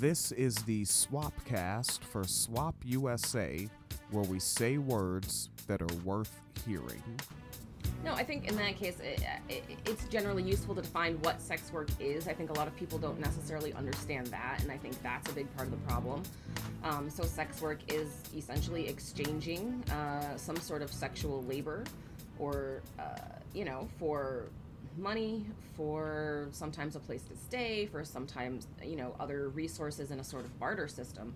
This is the Swapcast for SWOP USA, where we say words that are worth hearing. No, I think in that case, it, it, it's generally useful to define what sex work is. I think a lot of people don't necessarily understand that, and I think that's a big part of the problem. Um, so, sex work is essentially exchanging uh, some sort of sexual labor or, uh, you know, for money, for sometimes a place to stay, for sometimes, you know, other resources in a sort of barter system.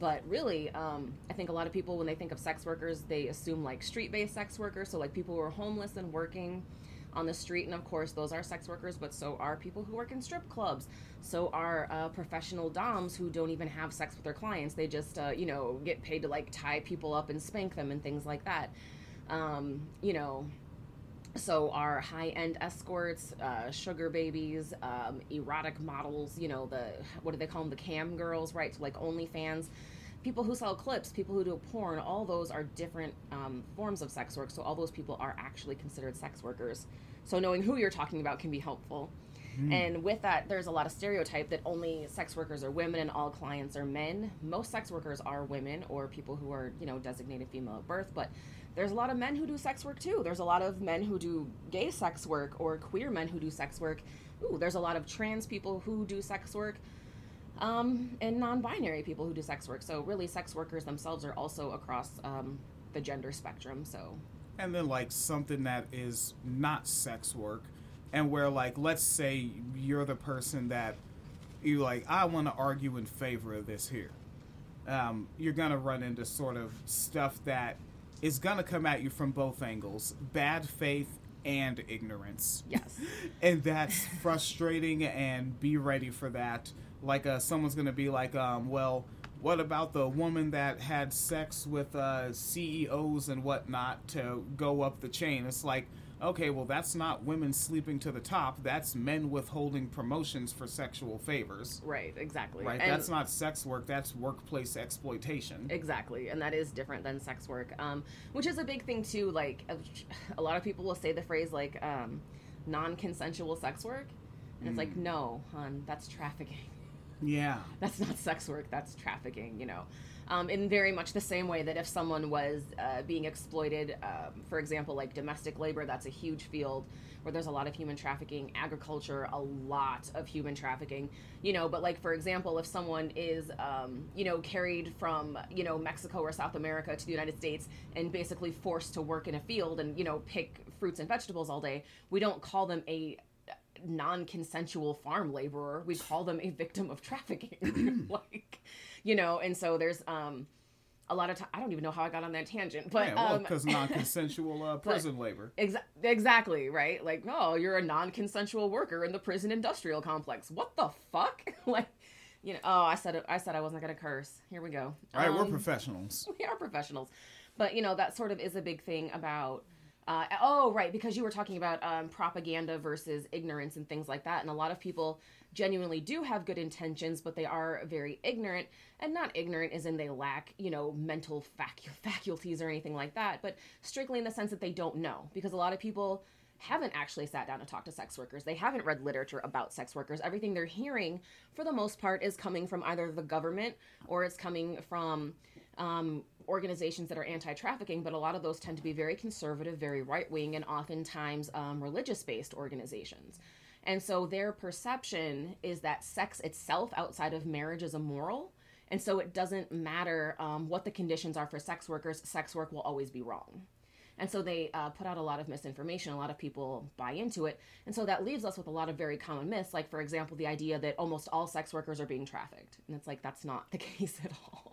But really, um, I think a lot of people, when they think of sex workers, they assume like street based sex workers. So, like people who are homeless and working on the street. And of course, those are sex workers, but so are people who work in strip clubs. So are uh, professional DOMs who don't even have sex with their clients. They just, uh, you know, get paid to like tie people up and spank them and things like that. Um, you know, so our high-end escorts uh, sugar babies um, erotic models you know the what do they call them the cam girls right? So like onlyfans. People who sell clips people who do porn all those are different um, forms of sex work. So all those people are actually considered sex workers. So knowing who you're talking about can be helpful. Mm. and with that there's a lot of stereotype that only sex workers are women and all clients are men. Most sex workers are women or people who are you know designated female at birth but there's a lot of men who do sex work too. There's a lot of men who do gay sex work or queer men who do sex work. Ooh, there's a lot of trans people who do sex work. Um, and non-binary people who do sex work. So really, sex workers themselves are also across um, the gender spectrum. So, and then like something that is not sex work, and where like let's say you're the person that you like, I want to argue in favor of this here. Um, you're gonna run into sort of stuff that is going to come at you from both angles bad faith and ignorance. Yes. and that's frustrating, and be ready for that. Like, uh, someone's going to be like, um, well, what about the woman that had sex with uh, CEOs and whatnot to go up the chain? It's like, okay, well, that's not women sleeping to the top. That's men withholding promotions for sexual favors. Right, exactly. Right, and that's not sex work, that's workplace exploitation. Exactly, and that is different than sex work, um, which is a big thing, too. Like, a lot of people will say the phrase, like, um, non consensual sex work. And mm. it's like, mm. no, hon, that's trafficking. Yeah. That's not sex work, that's trafficking, you know um, in very much the same way that if someone was uh, being exploited, um, for example, like domestic labor, that's a huge field where there's a lot of human trafficking, agriculture, a lot of human trafficking, you know. But like for example, if someone is, um, you know, carried from you know Mexico or South America to the United States and basically forced to work in a field and you know pick fruits and vegetables all day, we don't call them a non-consensual farm laborer. We call them a victim of trafficking. like you know, and so there's um a lot of time. I don't even know how I got on that tangent, but yeah, well, because um, non-consensual uh, prison labor. Exa- exactly right. Like, oh, you're a non-consensual worker in the prison industrial complex. What the fuck? like, you know. Oh, I said it, I said I wasn't gonna curse. Here we go. All right, um, we're professionals. We are professionals, but you know that sort of is a big thing about. Uh, oh, right, because you were talking about um, propaganda versus ignorance and things like that, and a lot of people genuinely do have good intentions, but they are very ignorant. And not ignorant as in they lack, you know, mental facu- faculties or anything like that, but strictly in the sense that they don't know. Because a lot of people haven't actually sat down to talk to sex workers. They haven't read literature about sex workers. Everything they're hearing, for the most part, is coming from either the government or it's coming from um, organizations that are anti trafficking, but a lot of those tend to be very conservative, very right wing, and oftentimes um, religious based organizations. And so their perception is that sex itself outside of marriage is immoral. And so it doesn't matter um, what the conditions are for sex workers, sex work will always be wrong. And so they uh, put out a lot of misinformation. A lot of people buy into it. And so that leaves us with a lot of very common myths, like, for example, the idea that almost all sex workers are being trafficked. And it's like, that's not the case at all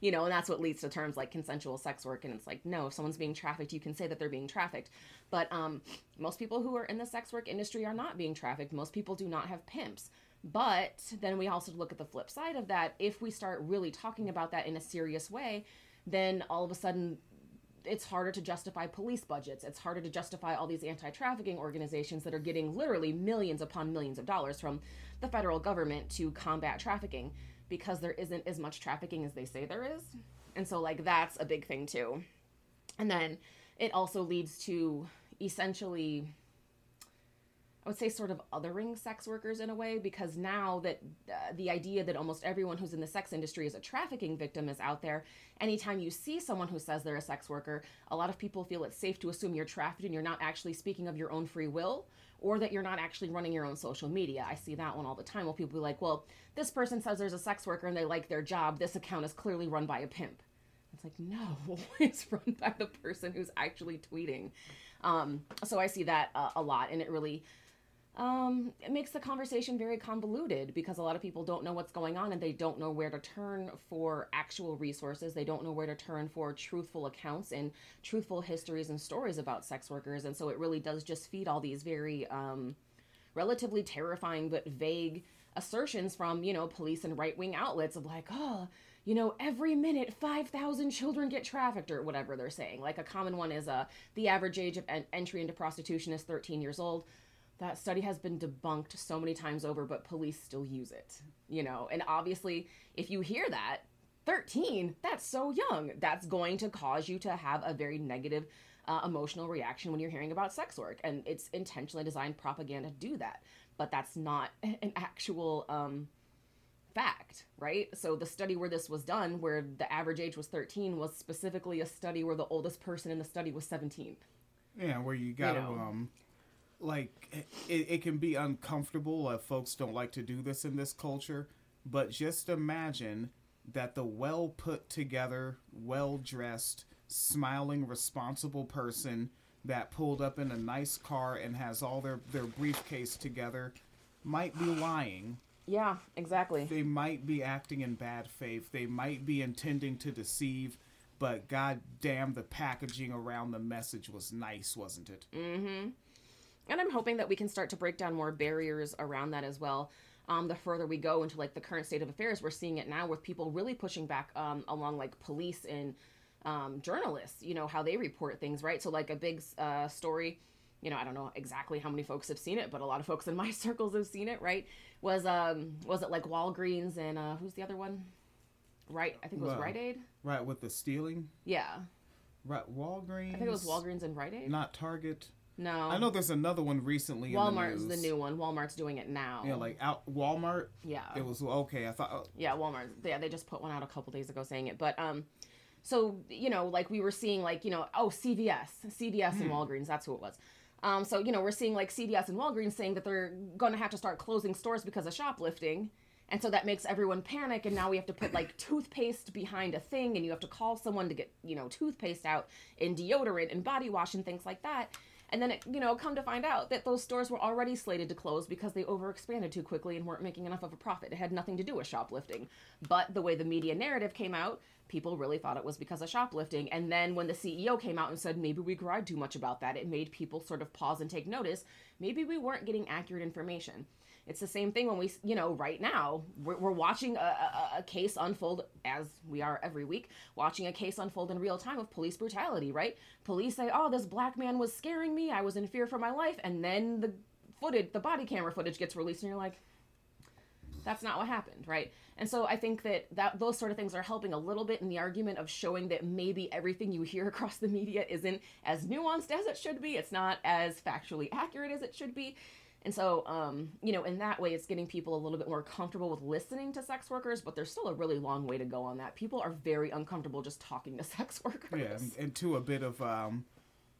you know, and that's what leads to terms like consensual sex work. And it's like, no, if someone's being trafficked, you can say that they're being trafficked. But um, most people who are in the sex work industry are not being trafficked. Most people do not have pimps. But then we also look at the flip side of that. If we start really talking about that in a serious way, then all of a sudden it's harder to justify police budgets. It's harder to justify all these anti trafficking organizations that are getting literally millions upon millions of dollars from the federal government to combat trafficking because there isn't as much trafficking as they say there is. And so, like, that's a big thing too. And then it also leads to essentially I would say sort of othering sex workers in a way because now that uh, the idea that almost everyone who's in the sex industry is a trafficking victim is out there, anytime you see someone who says they're a sex worker, a lot of people feel it's safe to assume you're trafficked and you're not actually speaking of your own free will or that you're not actually running your own social media. I see that one all the time where people be like, well, this person says there's a sex worker and they like their job. This account is clearly run by a pimp. It's like, no, it's run by the person who's actually tweeting. Um, so I see that uh, a lot, and it really um, it makes the conversation very convoluted because a lot of people don't know what's going on and they don't know where to turn for actual resources. They don't know where to turn for truthful accounts and truthful histories and stories about sex workers. And so it really does just feed all these very um, relatively terrifying but vague assertions from, you know, police and right wing outlets of like, oh, you know, every minute 5,000 children get trafficked or whatever they're saying. Like a common one is uh, the average age of en- entry into prostitution is 13 years old that study has been debunked so many times over, but police still use it, you know? And obviously, if you hear that, 13, that's so young. That's going to cause you to have a very negative uh, emotional reaction when you're hearing about sex work. And it's intentionally designed propaganda to do that. But that's not an actual um, fact, right? So the study where this was done, where the average age was 13, was specifically a study where the oldest person in the study was 17. Yeah, where you got to, you know, um, like it, it can be uncomfortable if folks don't like to do this in this culture but just imagine that the well put together well dressed smiling responsible person that pulled up in a nice car and has all their their briefcase together might be lying. Yeah exactly. They might be acting in bad faith. They might be intending to deceive but god damn the packaging around the message was nice wasn't it? Mm-hmm and I'm hoping that we can start to break down more barriers around that as well. Um, the further we go into like the current state of affairs, we're seeing it now with people really pushing back um, along like police and um, journalists. You know how they report things, right? So like a big uh, story. You know, I don't know exactly how many folks have seen it, but a lot of folks in my circles have seen it. Right? Was um was it like Walgreens and uh, who's the other one? Right, I think it was Rite Aid. Right with the stealing. Yeah. Right, Walgreens. I think it was Walgreens and Rite Aid. Not Target. No. I know there's another one recently. Walmart's the, the, new one. Walmart's doing it now. Yeah, like out Walmart. Yeah. It was okay. I thought. Oh. Yeah, Walmart. Yeah, they just put one out a couple days ago saying it, but um, so you know, like we were seeing, like you know, oh CVS, CVS hmm. and Walgreens. That's who it was. Um, so you know, we're seeing like CVS and Walgreens saying that they're going to have to start closing stores because of shoplifting. And so that makes everyone panic, and now we have to put like toothpaste behind a thing, and you have to call someone to get, you know, toothpaste out, and deodorant, and body wash, and things like that. And then, it, you know, come to find out that those stores were already slated to close because they overexpanded too quickly and weren't making enough of a profit. It had nothing to do with shoplifting. But the way the media narrative came out, people really thought it was because of shoplifting. And then when the CEO came out and said, maybe we cried too much about that, it made people sort of pause and take notice. Maybe we weren't getting accurate information. It's the same thing when we, you know, right now, we're, we're watching a, a, a, case unfold, as we are every week, watching a case unfold in real time of police brutality, right? Police say, oh, this black man was scaring me. I was in fear for my life. And then the footage, the body camera footage gets released, and you're like, that's not what happened, right? And so I think that, that those sort of things are helping a little bit in the argument of showing that maybe everything you hear across the media isn't as nuanced as it should be. It's not as factually accurate as it should be. And so, um, you know, in that way, it's getting people a little bit more comfortable with listening to sex workers, but there's still a really long way to go on that. People are very uncomfortable just talking to sex workers. Yeah, and, and to a bit of, um,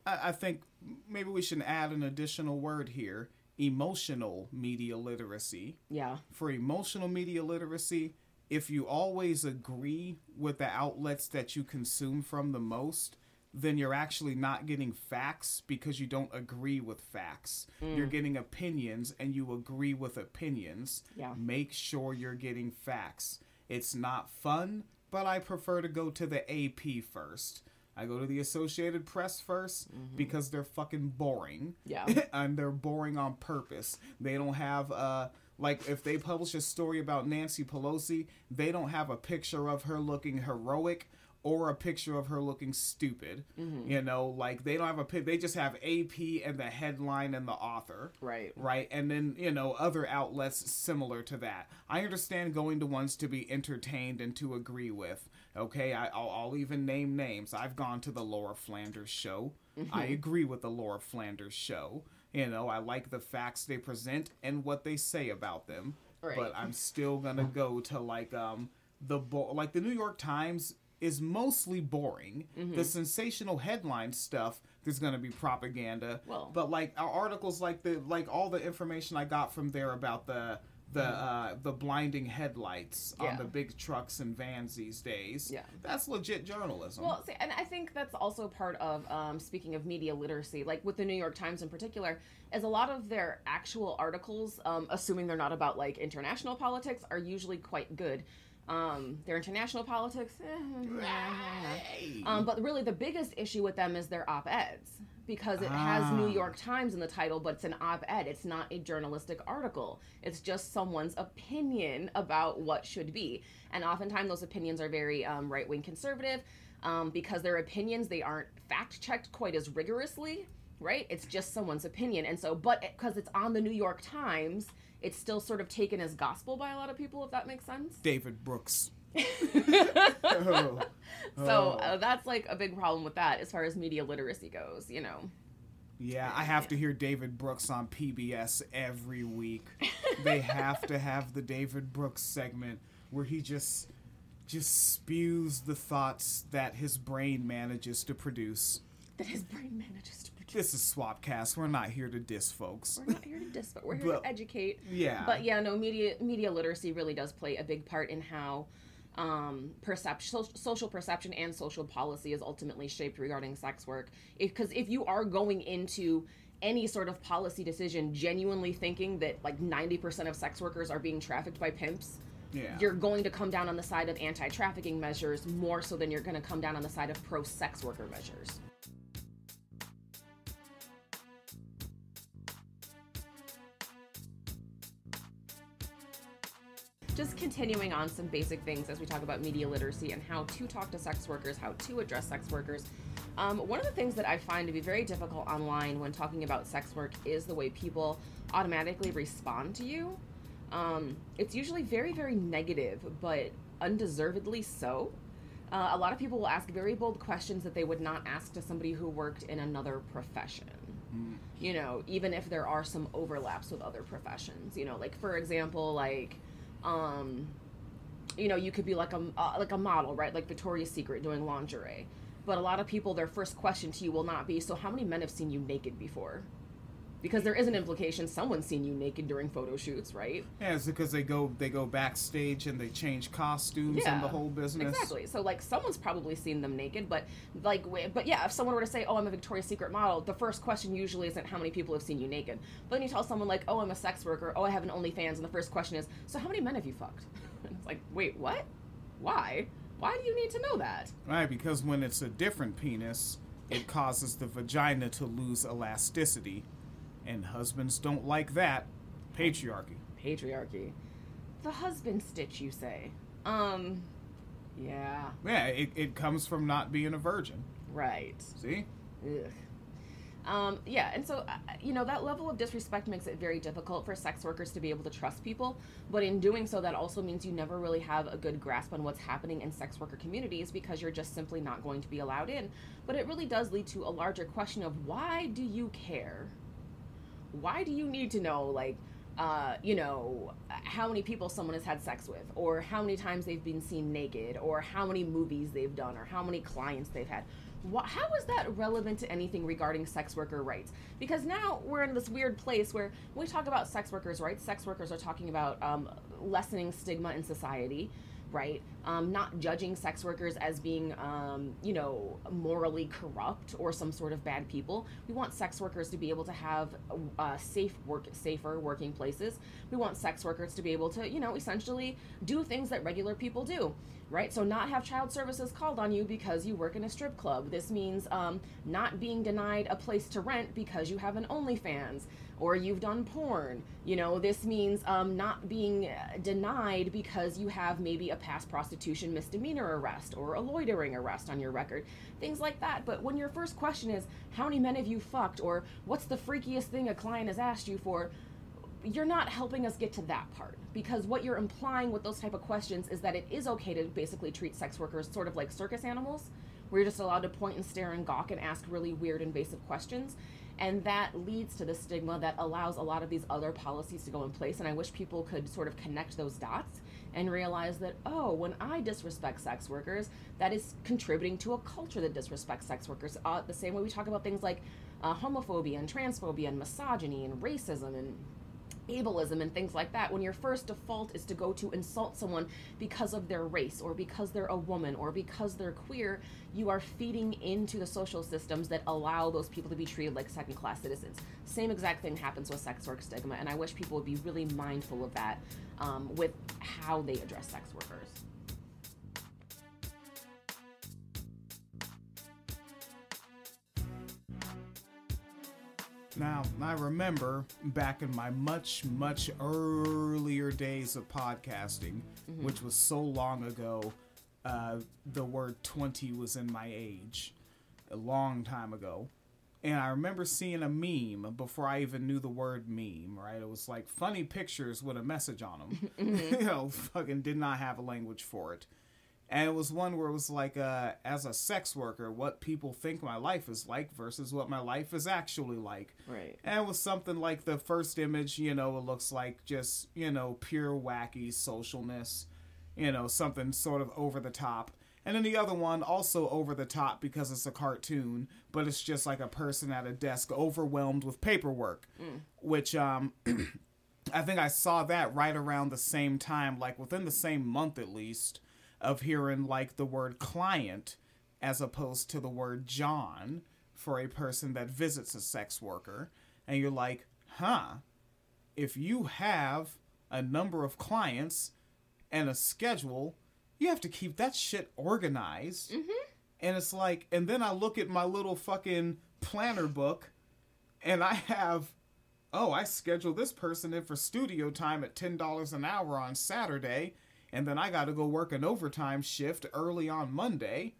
I, I think maybe we should add an additional word here emotional media literacy. Yeah. For emotional media literacy, if you always agree with the outlets that you consume from the most, then you're actually not getting facts because you don't agree with facts. Mm. You're getting opinions and you agree with opinions. Yeah. Make sure you're getting facts. It's not fun, but I prefer to go to the AP first. I go to the Associated Press 1st mm-hmm. because they're fucking boring. Yeah. and they're boring on purpose. They don't have uh like if they publish a story about Nancy Pelosi, they don't have a picture of her looking heroic or a picture of her looking stupid. Mm-hmm. You know, like they don't have a pic. They just have AP and the headline and the author. Right. Right. And then, you know, other outlets similar to that. I understand going to ones to be entertained and to agree with. Okay. I, will I'll even name names. I've gone to the Laura Flanders show. Mm-hmm. I agree with the Laura Flanders show. You know, I like the facts they present and what they say about them. Right. But I'm still gonna go to like um the like the New York Times is mostly boring. Mm-hmm. The sensational headline stuff, there's gonna be propaganda. Well- but like our articles, like the like all the information I got from there about the the uh, the blinding headlights Mm-hmm. Yeah. on the big trucks and vans these days. Yeah. that's legit journalism. Well, see, and I think that's also part of um, speaking of media literacy, like with the New York Times in particular, is a lot of their actual articles, um, assuming they're not about like international politics, are usually quite good. Um, their international politics, eh, um, but really the biggest issue with them is their op-eds because it has New Ah. York Times in the title, but it's an op-ed. It's not a journalistic article. It's just someone's opinion about what should be. And oftentimes those opinions are very um, right-wing conservative um, because their opinions they aren't fact-checked quite as rigorously. Right? It's just someone's opinion, and so, but because it's on the New York Times, it's still sort of taken as gospel by a lot of people. If that makes sense. David Brooks. Oh. So uh, that's like a big problem with that as far as media literacy goes, you know. Yeah, I have to hear David Brooks on PBS every week. they have to have the David Brooks segment where he just just spews the thoughts that his brain manages to produce. That his brain manages to produce. This is Swapcast. We're not here to diss folks. We're not here to diss, but we're here But- to educate. Yeah. But yeah, no, media media literacy really does play a big part in how um, perception, social perception, and social policy is ultimately shaped regarding sex work. Because if, you are going into any sort of policy decision genuinely thinking that like 90% of sex workers are being trafficked by pimps, Yeah. you're going to come down on the side of anti-trafficking measures more so than you're going to come down on the side of pro-sex worker measures. Just continuing on some basic things as we talk about media literacy and how to talk to sex workers, how to address sex workers. Um, one of the things that I find to be very difficult online when talking about sex work is the way people automatically respond to you. Um, it's usually very, very negative, but undeservedly so. Uh, a lot of people will ask very bold questions that they would not ask to somebody who worked in another profession. You know, even if there are some overlaps with other professions. You know, like for example, like, um, you know, you could be like a uh, like a model, right? Like Victoria's Secret doing lingerie. But a lot of people, their first question to you will not be, "So how many men have seen you naked before?" Because there is an implication someone's seen you naked during photo shoots, right? yeah, it's because they go they go backstage and they change costumes and the whole business. Exactly. So like someone's probably seen them naked, but like but yeah, if someone were to say, "Oh, I'm a Victoria's Secret model," the first question usually isn't how many people have seen you naked. But then you tell someone like, "Oh, I'm a sex worker. Oh, I have an OnlyFans," and the first question is, "So how many men have you fucked?" it's like, "Wait, what? Why? Why do you need to know that?" Right, because when it's a different penis, it causes the vagina to lose elasticity. And husbands don't like that. Patriarchy. Patriarchy. The husband stitch, you say? Um, yeah, Yeah, it, it comes from not being a virgin. right. See? Ugh. Um, yeah, and so, uh, you know, that level of disrespect makes it very difficult for sex workers to be able to trust people. But in doing so, that also means you never really have a good grasp on what's happening in sex worker communities because you're just simply not going to be allowed in. But it really does lead to a larger question of why do you care? Why do you need to know, like, uh, you know, how many people someone has had sex with, or how many times they've been seen naked, or how many movies they've done, or how many clients they've had. How is that relevant to anything regarding sex worker rights? Because now we're in this weird place where we talk about sex workers' rights, sex workers are talking about um, lessening stigma in society, right? Um, not judging sex workers as being, um, you know, morally corrupt or some sort of bad people. We want sex workers to be able to have uh, safe work, safer working places. We want sex workers to be able to, you know, essentially do things that regular people do, right? So not have child services called on you because you work in a strip club. This means um, not being denied a place to rent because you have an OnlyFans or you've done porn. You know, this means um, not being denied because you have maybe a past prostitution misdemeanor arrest or a loitering arrest on your record, things like that. But when your first question is, how many men have you fucked, or what's the freakiest thing a client has asked you for, you're not helping us get to that part because what you're implying with those type of questions is that it is okay to basically treat sex workers sort of like circus animals where you're just allowed to point and stare and gawk and ask really weird invasive questions and that leads to the stigma that allows a lot of these other policies to go in place. And i wish people could sort of connect those dots and realize that oh when i disrespect sex workers that is contributing to a culture that disrespects sex workers. Uh, the same way we talk about things like uh, homophobia and transphobia and misogyny and racism and ableism and things like that when your first default is to go to insult someone because of their race or because they're a woman or because they're queer you are feeding into the social systems that allow those people to be treated like second class citizens. Same exact thing happens with sex work stigma and i wish people would be really mindful of that um, with how they address sex workers Now, I remember back in my much, much earlier days of podcasting, mm-hmm. which was so long ago, uh, the word 20 was in my age. A long time ago. And I remember seeing a meme before I even knew the word meme, right? It was like funny pictures with a message on them. Mm-hmm. you know, fucking did not have a language for it and it was one where it was like uh, as a sex worker what people think my life is like versus what my life is actually like. Right. And it was something like the first image you know it looks like just you know pure wacky socialness you know something sort of over the top. And then the other one also over the top because it's a cartoon but it's just like a person at a desk overwhelmed with paperwork mm. which um i think i saw that right around the same time like within the same month at least of hearing like the word client as opposed to the word John for a person that visits a sex worker. And you're like, huh, if you have a number of clients and a schedule, you have to keep that shit organized. Mm-hmm. And it's like, and then I look at my little fucking planner book and I have, oh, I schedule this person in for studio time at $10 an hour on Saturday and then I got to go work an overtime shift early on Monday.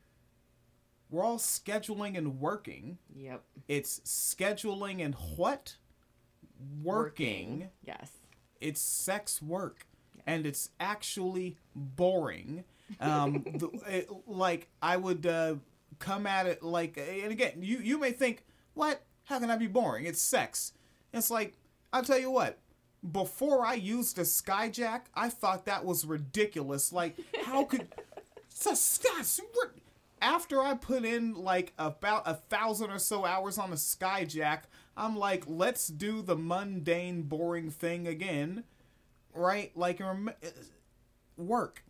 We're all scheduling and working. Yep. It's scheduling and what? Working. working. Yes. It's sex work. And it's actually boring. Um, the, it, like, I would uh, come at it like, and again, you, you may think, what? How can I be boring? It's sex. It's like, I'll tell you what, before I used a skyjack, I thought that was ridiculous. Like, how could after I put in like about a thousand or so hours on a skyjack, I'm like, let's do the mundane, boring thing again, right? Like, work.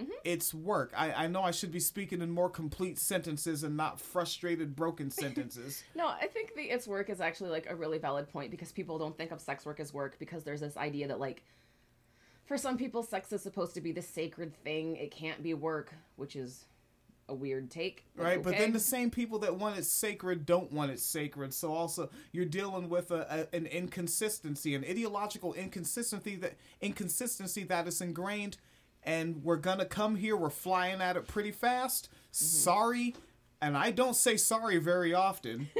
Mm-hmm. It's work. I, I know I should be speaking in more complete sentences and not frustrated, broken sentences. no, I think the it's work is actually like a really valid point because people don't think of sex work as work because there's this idea that like for some people sex is supposed to be the sacred thing. It can't be work, which is a weird take. Right, okay. but then the same people that want it sacred don't want it sacred. So also you're dealing with a, a, an inconsistency, an ideological inconsistency that inconsistency that is ingrained and we're gonna come here. We're flying at it pretty fast. Mm-hmm. Sorry, and I don't say sorry very often.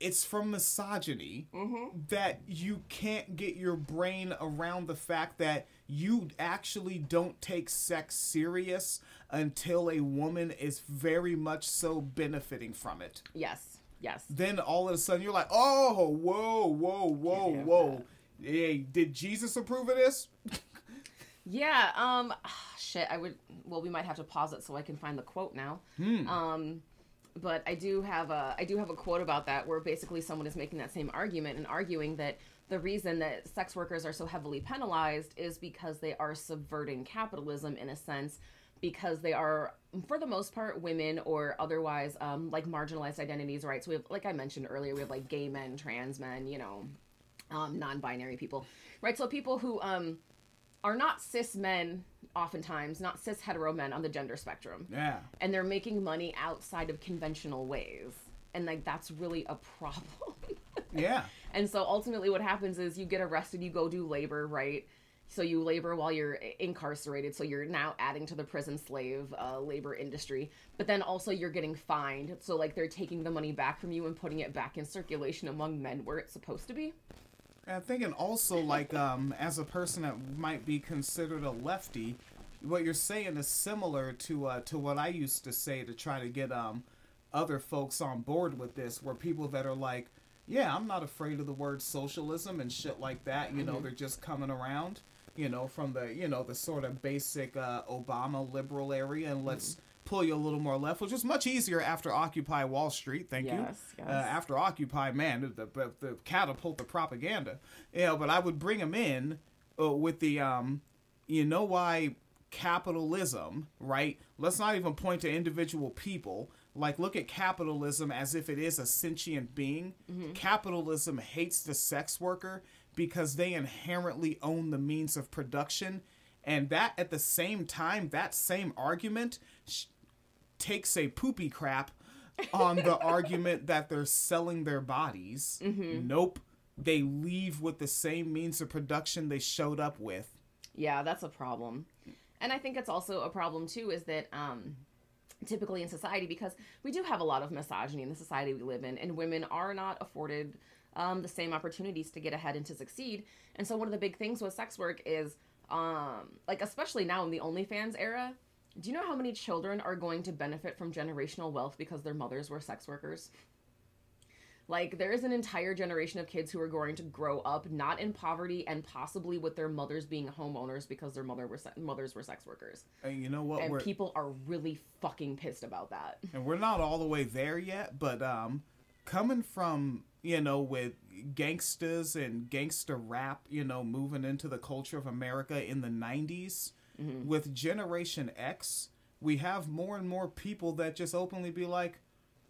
it's from misogyny mm-hmm. that you can't get your brain around the fact that you actually don't take sex serious until a woman is very much so benefiting from it. Yes. Yes. Then all of a sudden you're like, oh, whoa, whoa, whoa, whoa. Hey, did Jesus approve of this? Yeah. Um. Shit. I would. Well, we might have to pause it so I can find the quote now. Hmm. Um. But I do have a I do have a quote about that where basically someone is making that same argument and arguing that the reason that sex workers are so heavily penalized is because they are subverting capitalism in a sense because they are for the most part women or otherwise um, like marginalized identities right so we have like i mentioned earlier we have like gay men trans men you know um, non-binary people right so people who um, are not cis men oftentimes not cis hetero men on the gender spectrum. Yeah. And they're making money outside of conventional ways. And like that's really a problem. Yeah. And so ultimately what happens is you get arrested you go do labor right? So you labor while you're incarcerated. So you're now adding to the prison slave uh, labor industry. But then also you're getting fined. So like they're taking the money back from you and putting it back in circulation among men where it's supposed to be I'm thinking also like um, as a person that might be considered a lefty, what you're saying is similar to uh, to what I used to say to try to get um other folks on board with this, where people that are like, yeah, I'm not afraid of the word socialism and shit like that. You know, Mhm. they're just coming around. You know, from the you know the sort of basic uh, Obama liberal area, and let's pull you a little more left, which is much easier after Occupy Wall Street. Thank you Yes, yes. uh, after Occupy, man, the, the, the catapult, the propaganda. You know, but I would bring them in uh, with the, um, you know, why capitalism, right? Let's not even point to individual people. Like, look at capitalism as if it is a sentient being. Capitalism hates the sex worker because they inherently own the means of production. And that, at the same time, that same argument takes a poopy crap on the argument that they're selling their bodies. Nope. They leave with the same means of production they showed up with. Yeah, that's a problem. And I think it's also a problem too is that um typically in society because we do have a lot of misogyny in the society we live in and women are not afforded um, the same opportunities to get ahead and to succeed. And so one of the big things with sex work is um like especially now in the OnlyFans era, do you know how many children are going to benefit from generational wealth because their mothers were sex workers? Like there is an entire generation of kids who are going to grow up not in poverty and possibly with their mothers being homeowners because their mother were se- mothers were sex workers. And you know what? And we're, people are really fucking pissed about that. and we're not all the way there yet, but um, coming from you know with gangsters and gangster rap, you know, moving into the culture of America in the '90s, with Generation X, we have more and more people that just openly be like,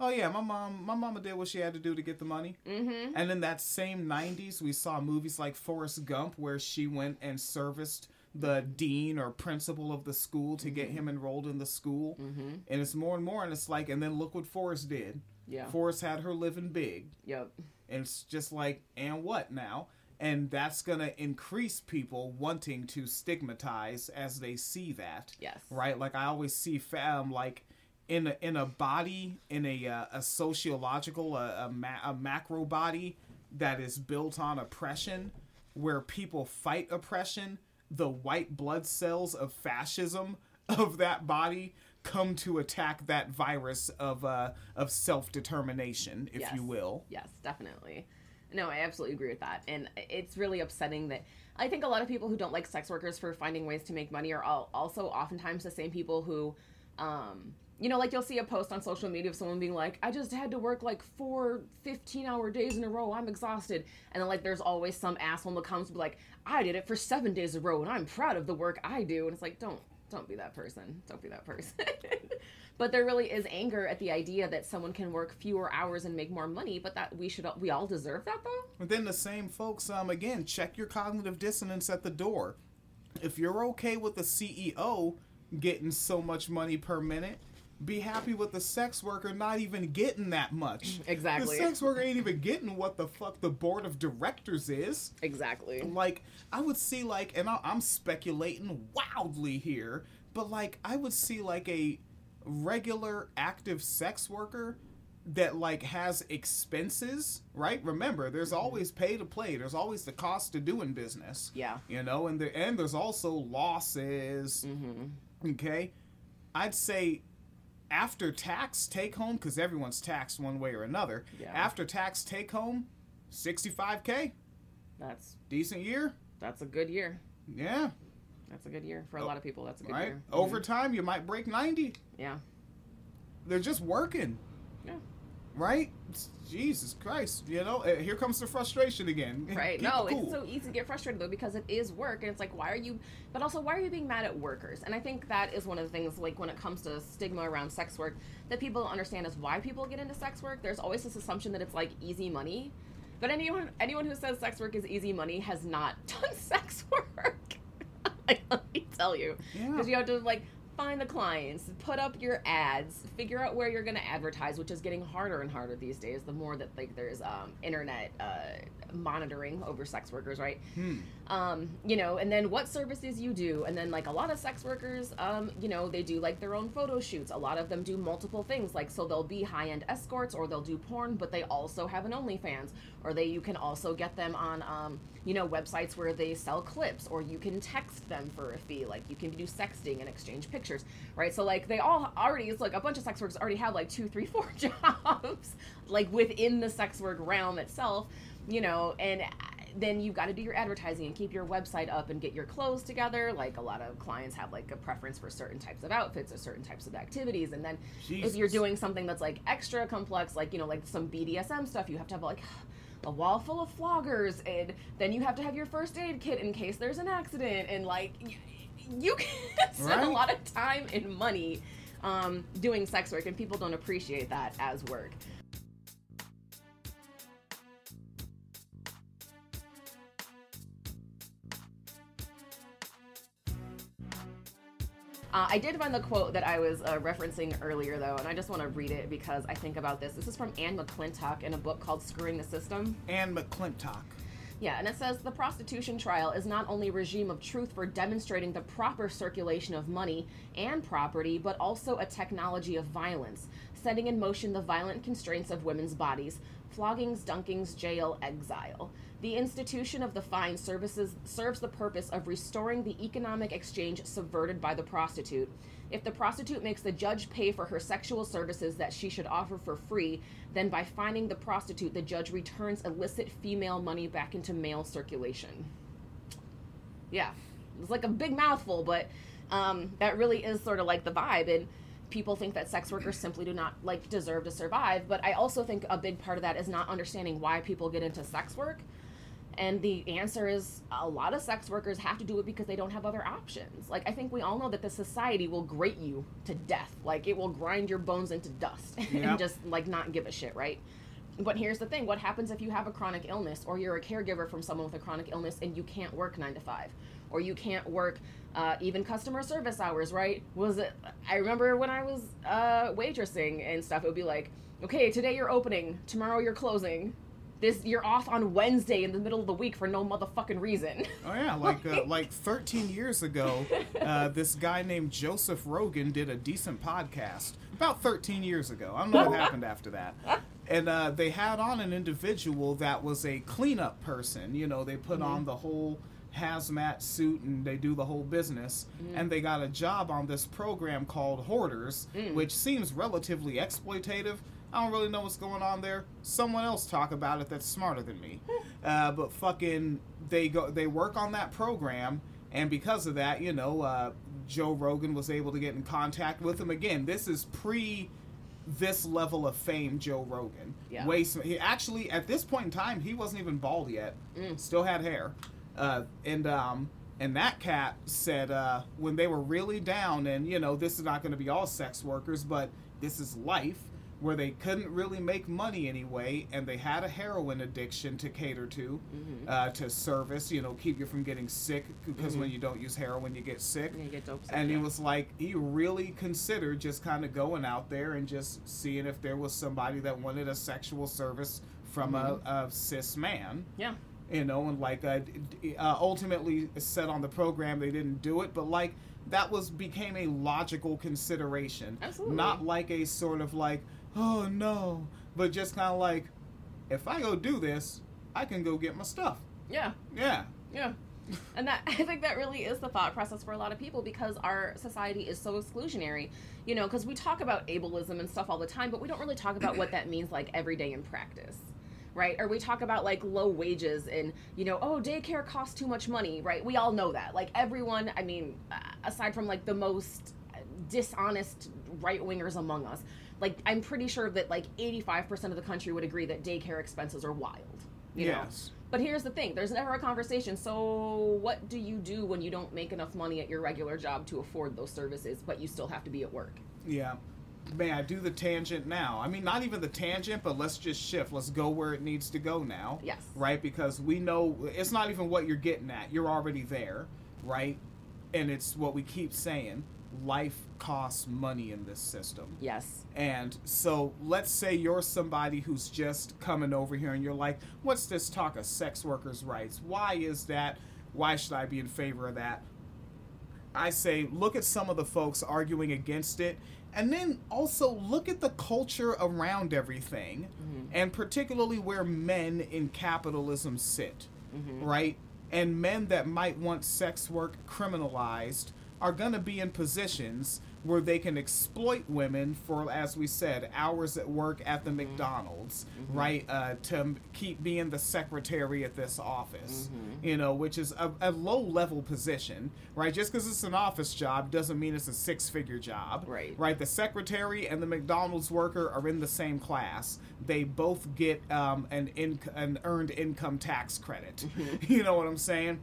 "Oh yeah, my mom, my mama did what she had to do to get the money." Mm-hmm. And in that same 90s, we saw movies like Forrest Gump, where she went and serviced the dean or principal of the school to get him enrolled in the school. Mm-hmm. And it's more and more, and it's like, and then look what Forrest did. Yeah. Forrest had her living big. Yep. And it's just like, and what now? And that's going to increase people wanting to stigmatize as they see that Yes. right? Like I always see fam like in a, in a body in a uh, a sociological a, a, ma- a macro body that is built on oppression where people fight oppression the white blood cells of fascism of that body come to attack that virus of uh of self-determination if Yes. you will Yes, definitely. No, I absolutely agree with that. And it's really upsetting that I think a lot of people who don't like sex workers for finding ways to make money are al- also oftentimes the same people who, um, you know, like you'll see a post on social media of someone being like, I just had to work like four 15 hour days in a row. I'm exhausted. And then, like, there's always some asshole that comes be like, I did it for seven days in a row and I'm proud of the work I do. And it's like, don't, don't be that person. Don't be that person. but there really is anger at the idea that someone can work fewer hours and make more money, but that we should, we all deserve that though? But then the same folks, um, again, check your cognitive dissonance at the door. If you're okay with the CEO getting so much money per minute, be happy with the sex worker not even getting that much. Exactly. The sex worker ain't even getting what the fuck the board of directors is. Exactly. Like, I would see, like, and I- I'm speculating wildly here, but, like, I would see, like, a regular active sex worker that, like, has expenses, right? Remember, there's always pay to play, there's always the cost to doing business. Yeah. You know, and, the, and there's also losses. Mm-hmm. Okay. I'd say after tax take home, because everyone's taxed one way or another, Yeah. after tax take home, 65K. That's Decent year. that's a good year. Yeah. That's a good year for a lot of people. That's a good year. Right. year. Mhm. Overtime, you might break 90. Yeah. They're just working. Yeah. Right? Jesus Christ. You know, uh, here comes the frustration again. Right. Keep no, it cool. it's so easy to get frustrated though because it is work and it's like why are you but also why are you being mad at workers? And I think that is one of the things like when it comes to stigma around sex work that people don't understand is why people get into sex work. There's always this assumption that it's like easy money. But anyone anyone who says sex work is easy money has not done sex work. like, let me tell you. Yeah. Because you have to like find the clients, put up your ads, figure out where you're going to advertise, which is getting harder and harder these days. The more that like there's um, internet uh, monitoring over sex workers, right? Hmm. Um, you know, and then what services you do, and then like a lot of sex workers, um, you know, they do like their own photo shoots. A lot of them do multiple things, like so they'll be high end escorts or they'll do porn, but they also have an OnlyFans, or they you can also get them on um, you know websites where they sell clips, or you can text them for a fee, like you can do sexting and exchange pictures, right? So like they all already, it's like a bunch of sex workers already have like two, three, four jobs, like within the sex work realm itself, you know, and then you've got to do your advertising and keep your website up and get your clothes together. Like a lot of clients have like a preference for certain types of outfits or certain types of activities. And then if you're doing something that's like extra complex, like, you know, like some BDSM stuff, you have to have like a wall full of floggers and then you have to have your first aid kit in case there's an accident and like you can spend a lot of time and money um, doing sex work and people don't appreciate that as work. Uh, I did find the quote that I was uh, referencing earlier, though, and I just want to read it because I think about this. This is from Anne McClintock in a book called Screwing the System. And McClintock. Yeah, and it says the prostitution trial is not only a regime of truth for demonstrating the proper circulation of money and property, but also a technology of violence, setting in motion the violent constraints of women's bodies, floggings, dunkings, jail, exile. The institution of the fine services serves the purpose of restoring the economic exchange subverted by the prostitute. If the prostitute makes the judge pay for her sexual services that she should offer for free, then by fining the prostitute, the judge returns illicit female money back into male circulation. Yeah, it's like a big mouthful, but um, that really is sort of like the vibe. And people think that sex workers simply do not like deserve to survive. But I also think a big part of that is not understanding why people get into sex work. And the answer is a lot of sex workers have to do it because they don't have other options. Like, I think we all know that the society will grate you to death. Like, it will grind your bones into dust Yep. and just, like, not give a shit, right? But here's the thing what happens if you have a chronic illness or you're a caregiver from someone with a chronic illness and you can't work nine to five? Or you can't work uh, even customer service hours, right? Was it? I remember when I was uh, waitressing and stuff, it would be like, okay, today you're opening, tomorrow you're closing. This you're off on Wednesday in the middle of the week for no motherfucking reason. Oh yeah, like uh, like 13 years ago, uh, this guy named Joseph Rogan did a decent podcast. About 13 years ago, I don't know what happened after that. And uh, they had on an individual that was a cleanup person. You know, they put on the whole hazmat suit and they do the whole business. And they got a job on this program called Hoarders, which seems relatively exploitative. I don't really know what's going on there. Someone else talk about it that's smarter than me. Uh, but fucking, they go, they work on that program, and because of that, you know, uh, Joe Rogan was able to get in contact with him again. This is pre this level of fame, Joe Rogan. Yeah. Way sm- he actually at this point in time he wasn't even bald yet. Still had hair, uh, and um, and that cat said uh, when they were really down, and you know this is not going to be all sex workers, but this is life where they couldn't really make money anyway, and they had a heroin addiction to cater to, uh, to service, you know, keep you from getting sick because when you don't use heroin, you get sick. And you get dope And he was like, he really considered just kind of going out there and just seeing if there was somebody that wanted a sexual service from a, a cis man yeah. you know, and like uh, uh, ultimately said on the program they didn't do it, but like that was became a logical consideration, Absolutely. not like a sort of like oh no, but just kind of like if I go do this, I can go get my stuff. Yeah. Yeah, Yeah. And that I think that really is the thought process for a lot of people because our society is so exclusionary. You know, because we talk about ableism and stuff all the time, but we don't really talk about what that means like every day in practice. Right? Or we talk about like low wages and, you know, oh, daycare costs too much money, right? We all know that. Like everyone, I mean, aside from like the most dishonest right wingers among us, like I'm pretty sure that like 85% of the country would agree that daycare expenses are wild. You know? yes, But here's the thing there's never a conversation. So, what do you do when you don't make enough money at your regular job to afford those services, but you still have to be at work? yeah. May I do the tangent now? I mean, not even the tangent, but let's just shift. Let's go where it needs to go now. Yes. right? Because we know it's not even what you're getting at. You're already there, right? And it's what we keep saying. Life costs money in this system. Yes. And so let's say you're somebody who's just coming over here and you're like, what's this talk of sex workers' rights? Why is that? Why should I be in favor of that? I say, look at some of the folks arguing against it. And then also look at the culture around everything, mm-hmm. and particularly where men in capitalism sit, mm-hmm. right? And men that might want sex work criminalized are going to be in positions where they can exploit women for, as we said, hours at work at the mm-hmm. McDonald's, mm-hmm. right? Uh, to keep being the secretary at this office, mm-hmm. you know, which is a, a low level position, right? Just because it's an office job doesn't mean it's a six figure job, right? Right. The secretary and the McDonald's worker are in the same class. They both get um, an, inc- an earned income tax credit. Mm-hmm. you know what I'm saying?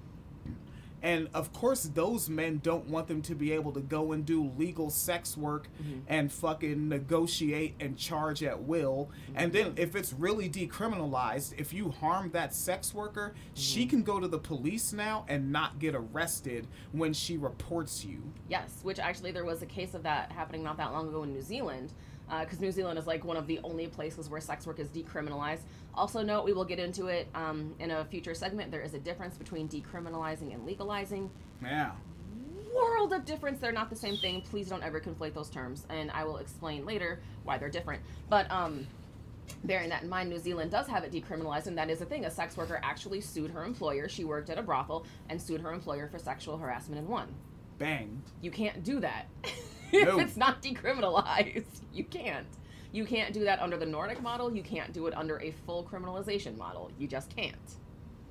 And of course, those men don't want them to be able to go and do legal sex work mm-hmm. and fucking negotiate and charge at will. Mm-hmm. And then, if it's really decriminalized, if you harm that sex worker, mm-hmm. she can go to the police now and not get arrested when she reports you. Yes, which actually there was a case of that happening not that long ago in New Zealand because uh, New Zealand is like one of the only places where sex work is decriminalized. Also, note we will get into it um, in a future segment. There is a difference between decriminalizing and legalizing. Yeah. World of difference. They're not the same thing. Please don't ever conflate those terms, and I will explain later why they're different. But um, bearing that in mind, New Zealand does have it decriminalized, and that is a thing. A sex worker actually sued her employer. She worked at a brothel and sued her employer for sexual harassment and won. Bang. You can't do that. No. if it's not decriminalized. You can't. You can't do that under the Nordic model. You can't do it under a full criminalization model. You just can't.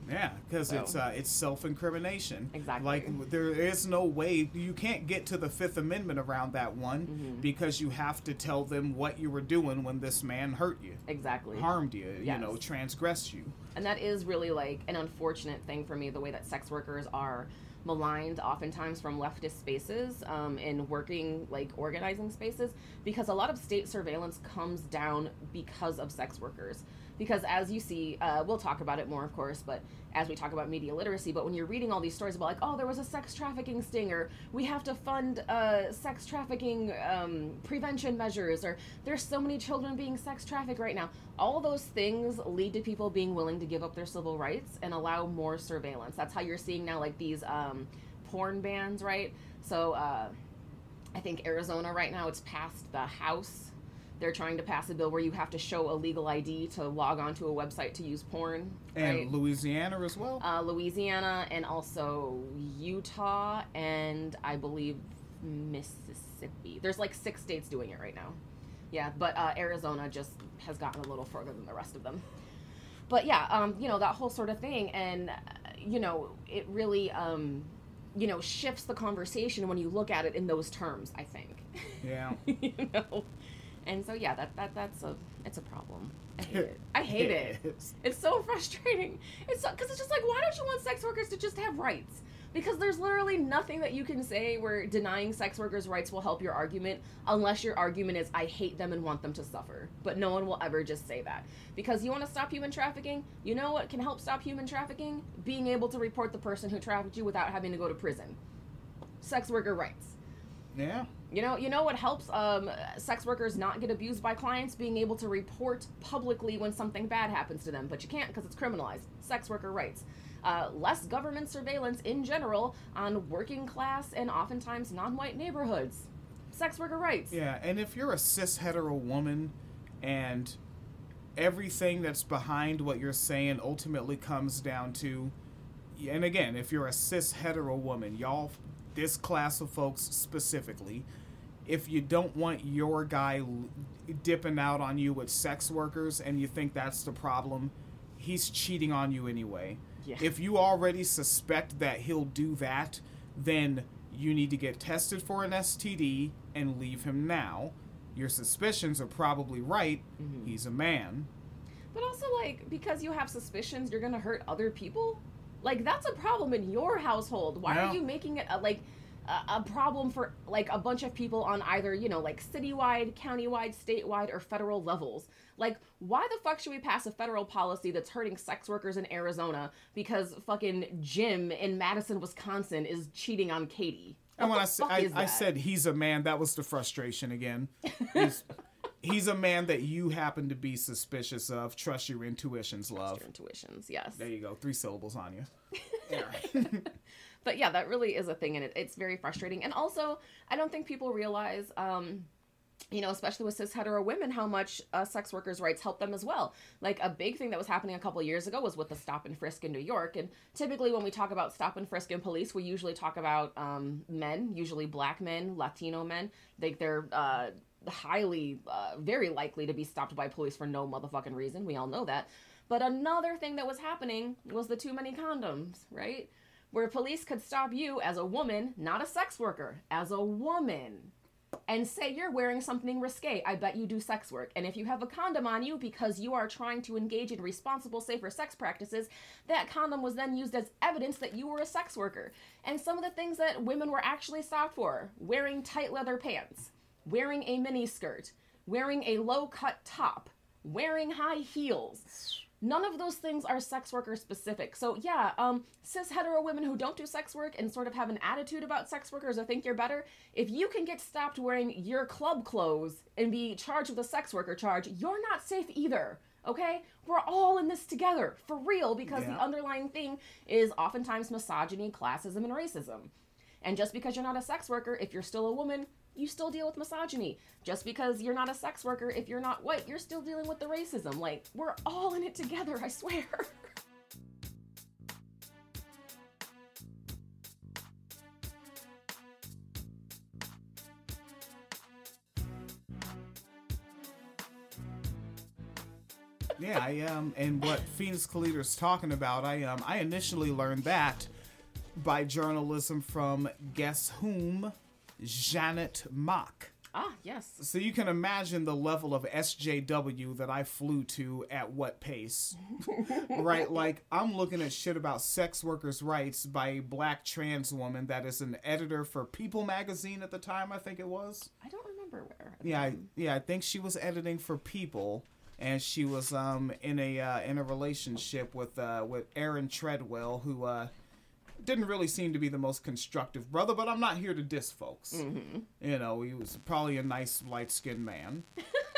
Yeah, because so. it's uh, it's self incrimination. Exactly. Like there is no way you can't get to the Fifth Amendment around that one mm-hmm. because you have to tell them what you were doing when this man hurt you. Exactly. Harmed you. Yes. You know, transgressed you. And that is really like an unfortunate thing for me. The way that sex workers are maligned oftentimes from leftist spaces um, in working like organizing spaces because a lot of state surveillance comes down because of sex workers because as you see uh, we'll talk about it more of course but as we talk about media literacy but when you're reading all these stories about like oh there was a sex trafficking stinger we have to fund uh, sex trafficking um, prevention measures or there's so many children being sex trafficked right now. All those things lead to people being willing to give up their civil rights and allow more surveillance. That's how you're seeing now like these um, porn bans right? So uh, i think arizona right now it's passed the house they're trying to pass a bill where you have to show a legal ID to log onto a website to use porn. And right? Louisiana as well? Uh, Louisiana and also Utah and I believe Mississippi. There's like six states doing it right now. Yeah, but uh, Arizona just has gotten a little further than the rest of them. But yeah, um, you know, that whole sort of thing. And, uh, you know, it really, um, you know, shifts the conversation when you look at it in those terms, I think. Yeah. you know? And so yeah, that, that that's a it's a problem. I hate it. I hate it. It's so frustrating. It's because so, it's just like why don't you want sex workers to just have rights? Because there's literally nothing that you can say where denying sex workers' rights will help your argument unless your argument is I hate them and want them to suffer. But no one will ever just say that. Because you want to stop human trafficking? You know what can help stop human trafficking? Being able to report the person who trafficked you without having to go to prison. Sex worker rights. Yeah. You know, you know what helps um, sex workers not get abused by clients? Being able to report publicly when something bad happens to them, but you can't because it's criminalized. Sex worker rights. Uh, less government surveillance in general on working class and oftentimes non-white neighborhoods. Sex worker rights. Yeah, and if you're a cis hetero woman and everything that's behind what you're saying ultimately comes down to and again, if you're a cis hetero woman, y'all this class of folks specifically, if you don't want your guy dipping out on you with sex workers and you think that's the problem, he's cheating on you anyway. Yeah. If you already suspect that he'll do that, then you need to get tested for an STD and leave him now. Your suspicions are probably right. Mm-hmm. He's a man. But also, like, because you have suspicions, you're going to hurt other people? Like that's a problem in your household. Why yeah. are you making it a, like a, a problem for like a bunch of people on either you know like citywide, countywide, statewide, or federal levels? Like, why the fuck should we pass a federal policy that's hurting sex workers in Arizona because fucking Jim in Madison, Wisconsin is cheating on Katie? And when I, I, I said he's a man, that was the frustration again. He's, a man that you happen to be suspicious of. Trust your intuitions, love. Your intuitions, yes. There you go. Three syllables on you. Yeah, but yeah, that really is a thing, and it, it's very frustrating. And also, I don't think people realize, um, you know, especially with cis hetero women, how much uh, sex workers' rights help them as well. Like a big thing that was happening a couple years ago was with the stop and frisk in New York. And typically, when we talk about stop and frisk and police, we usually talk about um, men, usually black men, Latino men. They, they're uh, highly, uh, very likely to be stopped by police for no motherfucking reason. We all know that. But another thing that was happening was the too many condoms, right? Where police could stop you as a woman, not a sex worker, as a woman, and say you're wearing something risque. I bet you do sex work. And if you have a condom on you because you are trying to engage in responsible, safer sex practices, that condom was then used as evidence that you were a sex worker. And some of the things that women were actually stopped for wearing tight leather pants, wearing a mini skirt, wearing a low cut top, wearing high heels. None of those things are sex worker specific. So yeah, um, cis hetero women who don't do sex work and sort of have an attitude about sex workers or think you're better, if you can get stopped wearing your club clothes and be charged with a sex worker charge, you're not safe either. Okay? We're all in this together, for real, because Yeah. the underlying thing is oftentimes misogyny, classism, and racism. And just because you're not a sex worker, if you're still a woman, you still deal with misogyny. Just because you're not a sex worker, if you're not white, you're still dealing with the racism. Like, we're all in it together, I swear. yeah, I um, and what Phoenix Calida's talking about, I um, I initially learned that by journalism from guess whom, Janet Mock. ah, yes. So you can imagine the level of SJW that I flew to at what pace. right? Like, I'm looking at shit about sex workers' rights by a black trans woman that is an editor for People magazine at the time, I think it was. I don't remember where. Yeah, I, yeah, I think she was editing for People, and she was um in a uh, in a relationship with uh with Aaron Tredwell, who uh didn't really seem to be the most constructive brother. But I'm not here to diss folks. You know, he was probably a nice light skinned man,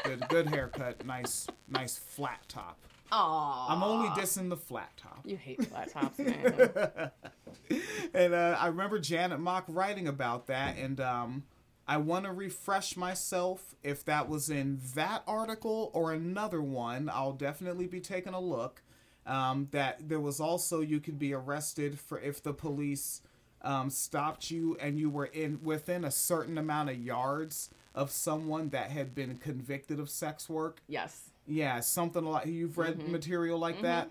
good good haircut, nice nice flat top. Aw. I'm only dissing the flat top. You hate flat tops, man. and uh, I remember Janet Mock writing about that, and um, I want to refresh myself if that was in that article or another one. I'll definitely be taking a look. Um, that there was also you could be arrested for if the police um, stopped you and you were in within a certain amount of yards of someone that had been convicted of sex work. yes. Yeah, something like you've read Mm-hmm. material like that.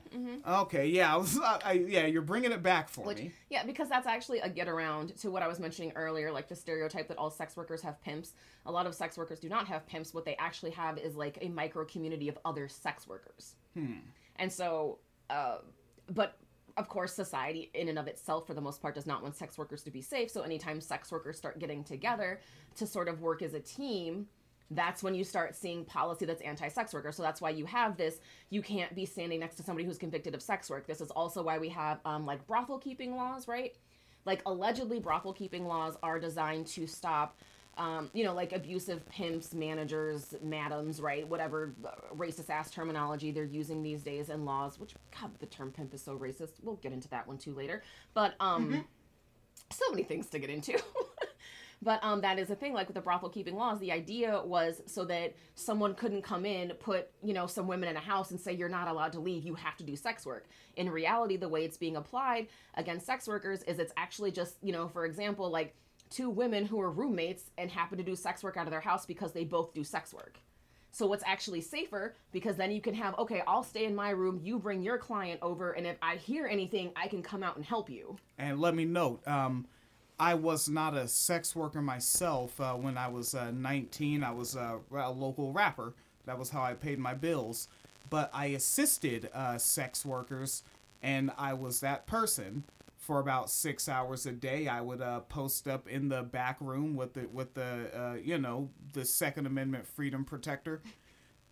Okay, yeah, I was, I, I, yeah, you're bringing it back for Which, me. yeah, because that's actually a get around to what I was mentioning earlier, like the stereotype that all sex workers have pimps. A lot of sex workers do not have pimps. What they actually have is like a micro community of other sex workers. And so, uh, but of course, society in and of itself, for the most part, does not want sex workers to be safe. So anytime sex workers start getting together to sort of work as a team, that's when you start seeing policy that's anti-sex worker. So that's why you have this. You can't be standing next to somebody who's convicted of sex work. This is also why we have um, like brothel keeping laws, right? Like allegedly, brothel keeping laws are designed to stop. Um, you know, like abusive pimps, managers, madams, right? Whatever uh, racist ass terminology they're using these days in laws, which, God, the term pimp is so racist. We'll get into that one too later. But, um, so many things to get into. but um, that is a thing. Like with the brothel keeping laws, the idea was so that someone couldn't come in, put you know some women in a house, and say you're not allowed to leave. You have to do sex work. In reality, the way it's being applied against sex workers is it's actually just you know, for example, like two women who are roommates and happen to do sex work out of their house because they both do sex work. So what's actually safer because then you can have okay, I'll stay in my room, you bring your client over, and if I hear anything, I can come out and help you. And let me note, um, I was not a sex worker myself. Uh, when I was uh, 19, I was uh, a local rapper. That was how I paid my bills. But I assisted uh, sex workers, and I was that person for about six hours a day. I would uh, post up in the back room with the with the uh, you know the Second Amendment freedom protector,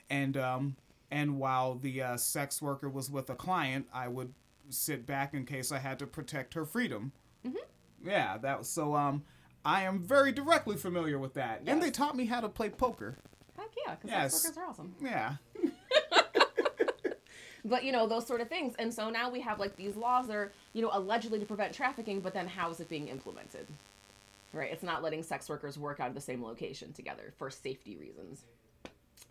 and um, and while the uh, sex worker was with a client, I would sit back in case I had to protect her freedom. Yeah, that was so. Um, I am very directly familiar with that, and they taught me how to play poker. Heck yeah, because Yes. sex workers are awesome. Yeah, But you know those sort of things, and so now we have like these laws that are you know allegedly to prevent trafficking, but then how is it being implemented? Right, it's not letting sex workers work out of the same location together for safety reasons.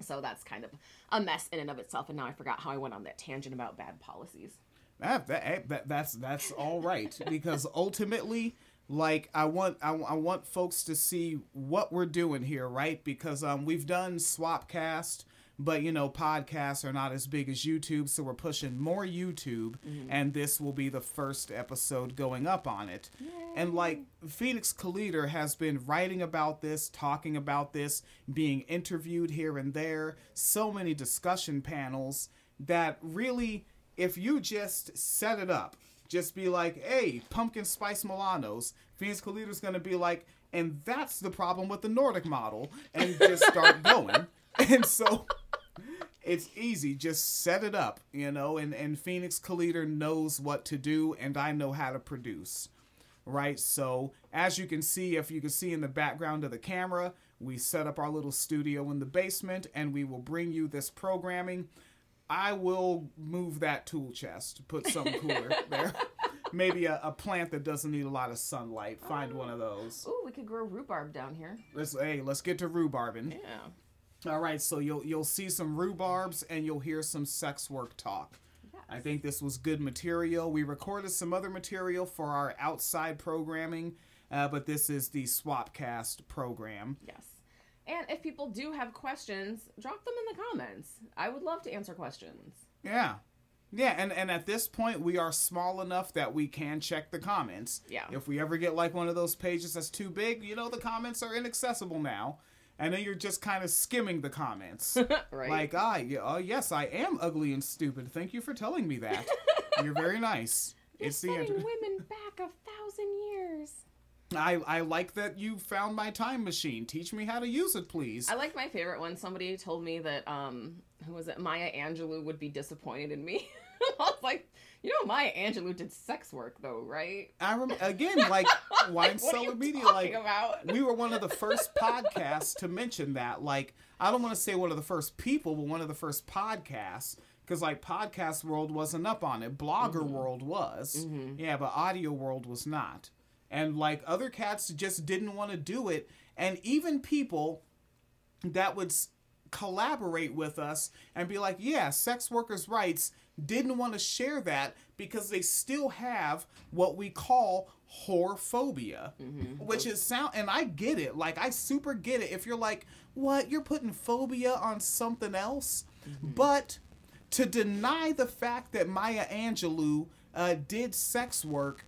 So that's kind of a mess in and of itself. And now I forgot how I went on that tangent about bad policies. that, that, that that's that's all right because ultimately like i want I, I want folks to see what we're doing here right because um we've done swapcast but you know podcasts are not as big as youtube so we're pushing more youtube mm-hmm. and this will be the first episode going up on it. And like phoenix Calida has been writing about this talking about this being interviewed here and there so many discussion panels that really if you just set it up, just be like, hey, pumpkin spice Milanos, Phoenix Calida's gonna be like, and that's the problem with the Nordic model, and just start going. And so it's easy, just set it up, you know, and, and Phoenix Calida knows what to do, and I know how to produce. Right, so as you can see, if you can see in the background of the camera, we set up our little studio in the basement and we will bring you this programming. I will move that tool chest, to put some cooler there. Maybe a, a plant that doesn't need a lot of sunlight. Find one of oh. those. Ooh, we could grow rhubarb down here. Let's hey, let's get to rhubarbin. Yeah. All right, so you'll you'll see some rhubarbs and you'll hear some sex work talk. I think this was good material. We recorded some other material for our outside programming, uh, but this is the Swapcast program. Yes. And if people do have questions, drop them in the comments. I would love to answer questions. Yeah. Yeah, and, and at this point, we are small enough that we can check the comments. Yeah. If we ever get like one of those pages that's too big, you know, the comments are inaccessible now. And then you're just kind of skimming the comments. Right. Like, ah, oh, yes, I am ugly and stupid. Thank you for telling me that. you're very nice. It's the inter- women back a thousand years. I, I like that you found my time machine. Teach me how to use it, please. I like my favorite one. Somebody told me that um who was it? Maya Angelou would be disappointed in me. I was like, you know, Maya Angelou did sex work though, right? I rem- again, like Wine What are Cellar you Media, like about? we were one of the first podcasts to mention that. Like, I don't want to say one of the first people, but one of the first podcasts. Because, like, Podcast World wasn't up on it. Blogger mm-hmm. World was. Mm-hmm. Yeah, but Audio World was not. And, like, other cats just didn't want to do it. And even people that would collaborate with us and be like, yeah, sex workers' rights didn't want to share that because they still have what we call whorephobia, mm-hmm. which is sound. And I get it. Like, I super get it. If you're like, what? You're putting phobia on something else? Mm-hmm. But to deny the fact that Maya Angelou uh, did sex work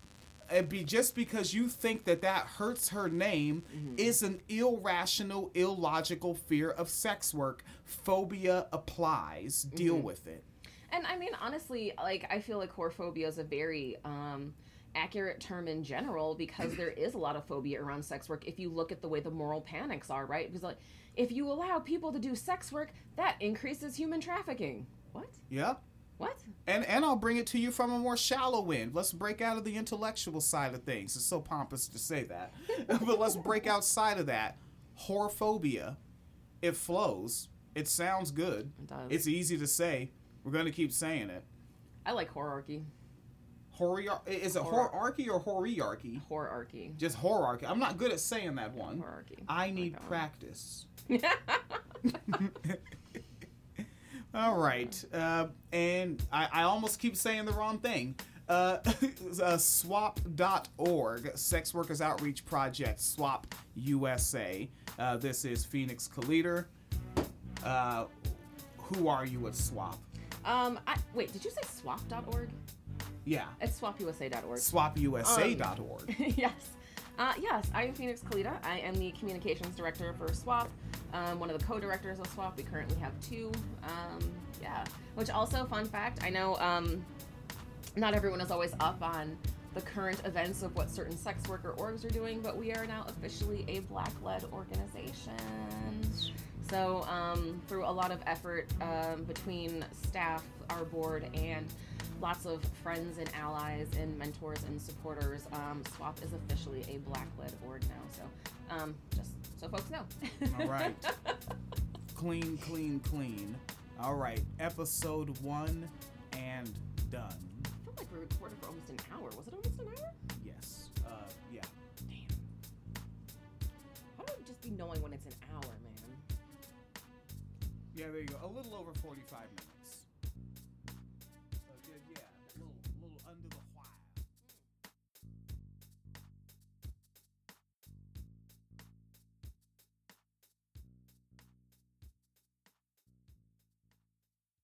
it be just because you think that that hurts her name mm-hmm. is an irrational illogical fear of sex work phobia applies deal with it And I mean, honestly, like I feel like whorephobia is a very um, accurate term in general because there is a lot of phobia around sex work. If you look at the way the moral panics are, right? Because like, if you allow people to do sex work, that increases human trafficking. What? yeah What? and and i'll bring it to you from a more shallow end let's break out of the intellectual side of things it's so pompous to say that but let's break outside of that whorephobia it flows it sounds good It does. it's easy to say we're going to keep saying it I like whorearchy. Horiar- is it Horror- whorearchy or horiarchy Whorearchy. just whorearchy i'm not good at saying that one Whorearchy. I need that practice. All right. Uh, and I, I almost keep saying the wrong thing. Uh, uh, swop.org, Sex Workers Outreach Project, SWOP USA. Uh, this is Phoenix Calida. Uh, who are you at SWOP? Um, I, wait, did you say swop.org? Yeah. It's swopusa.org. SwopUSA.org. yes. Uh, yes, I am Phoenix Calida. I am the communications director for SWOP, um, one of the co-directors of SWOP. We currently have two. Um, yeah. Which also, fun fact, I know um, not everyone is always up on the current events of what certain sex worker orgs are doing, but we are now officially a black-led organization. So, um, through a lot of effort um, between staff, our board, and lots of friends and allies and mentors and supporters, um, SWOP is officially a black led org now. So, um, just so folks know. All right. clean, clean, clean. All right. Episode one and done. I feel like we recorded for almost an hour. Was it almost an hour? Yes. Uh, yeah. Damn. How do I just be knowing when it's an man? Yeah, there you go. A little over 45 minutes.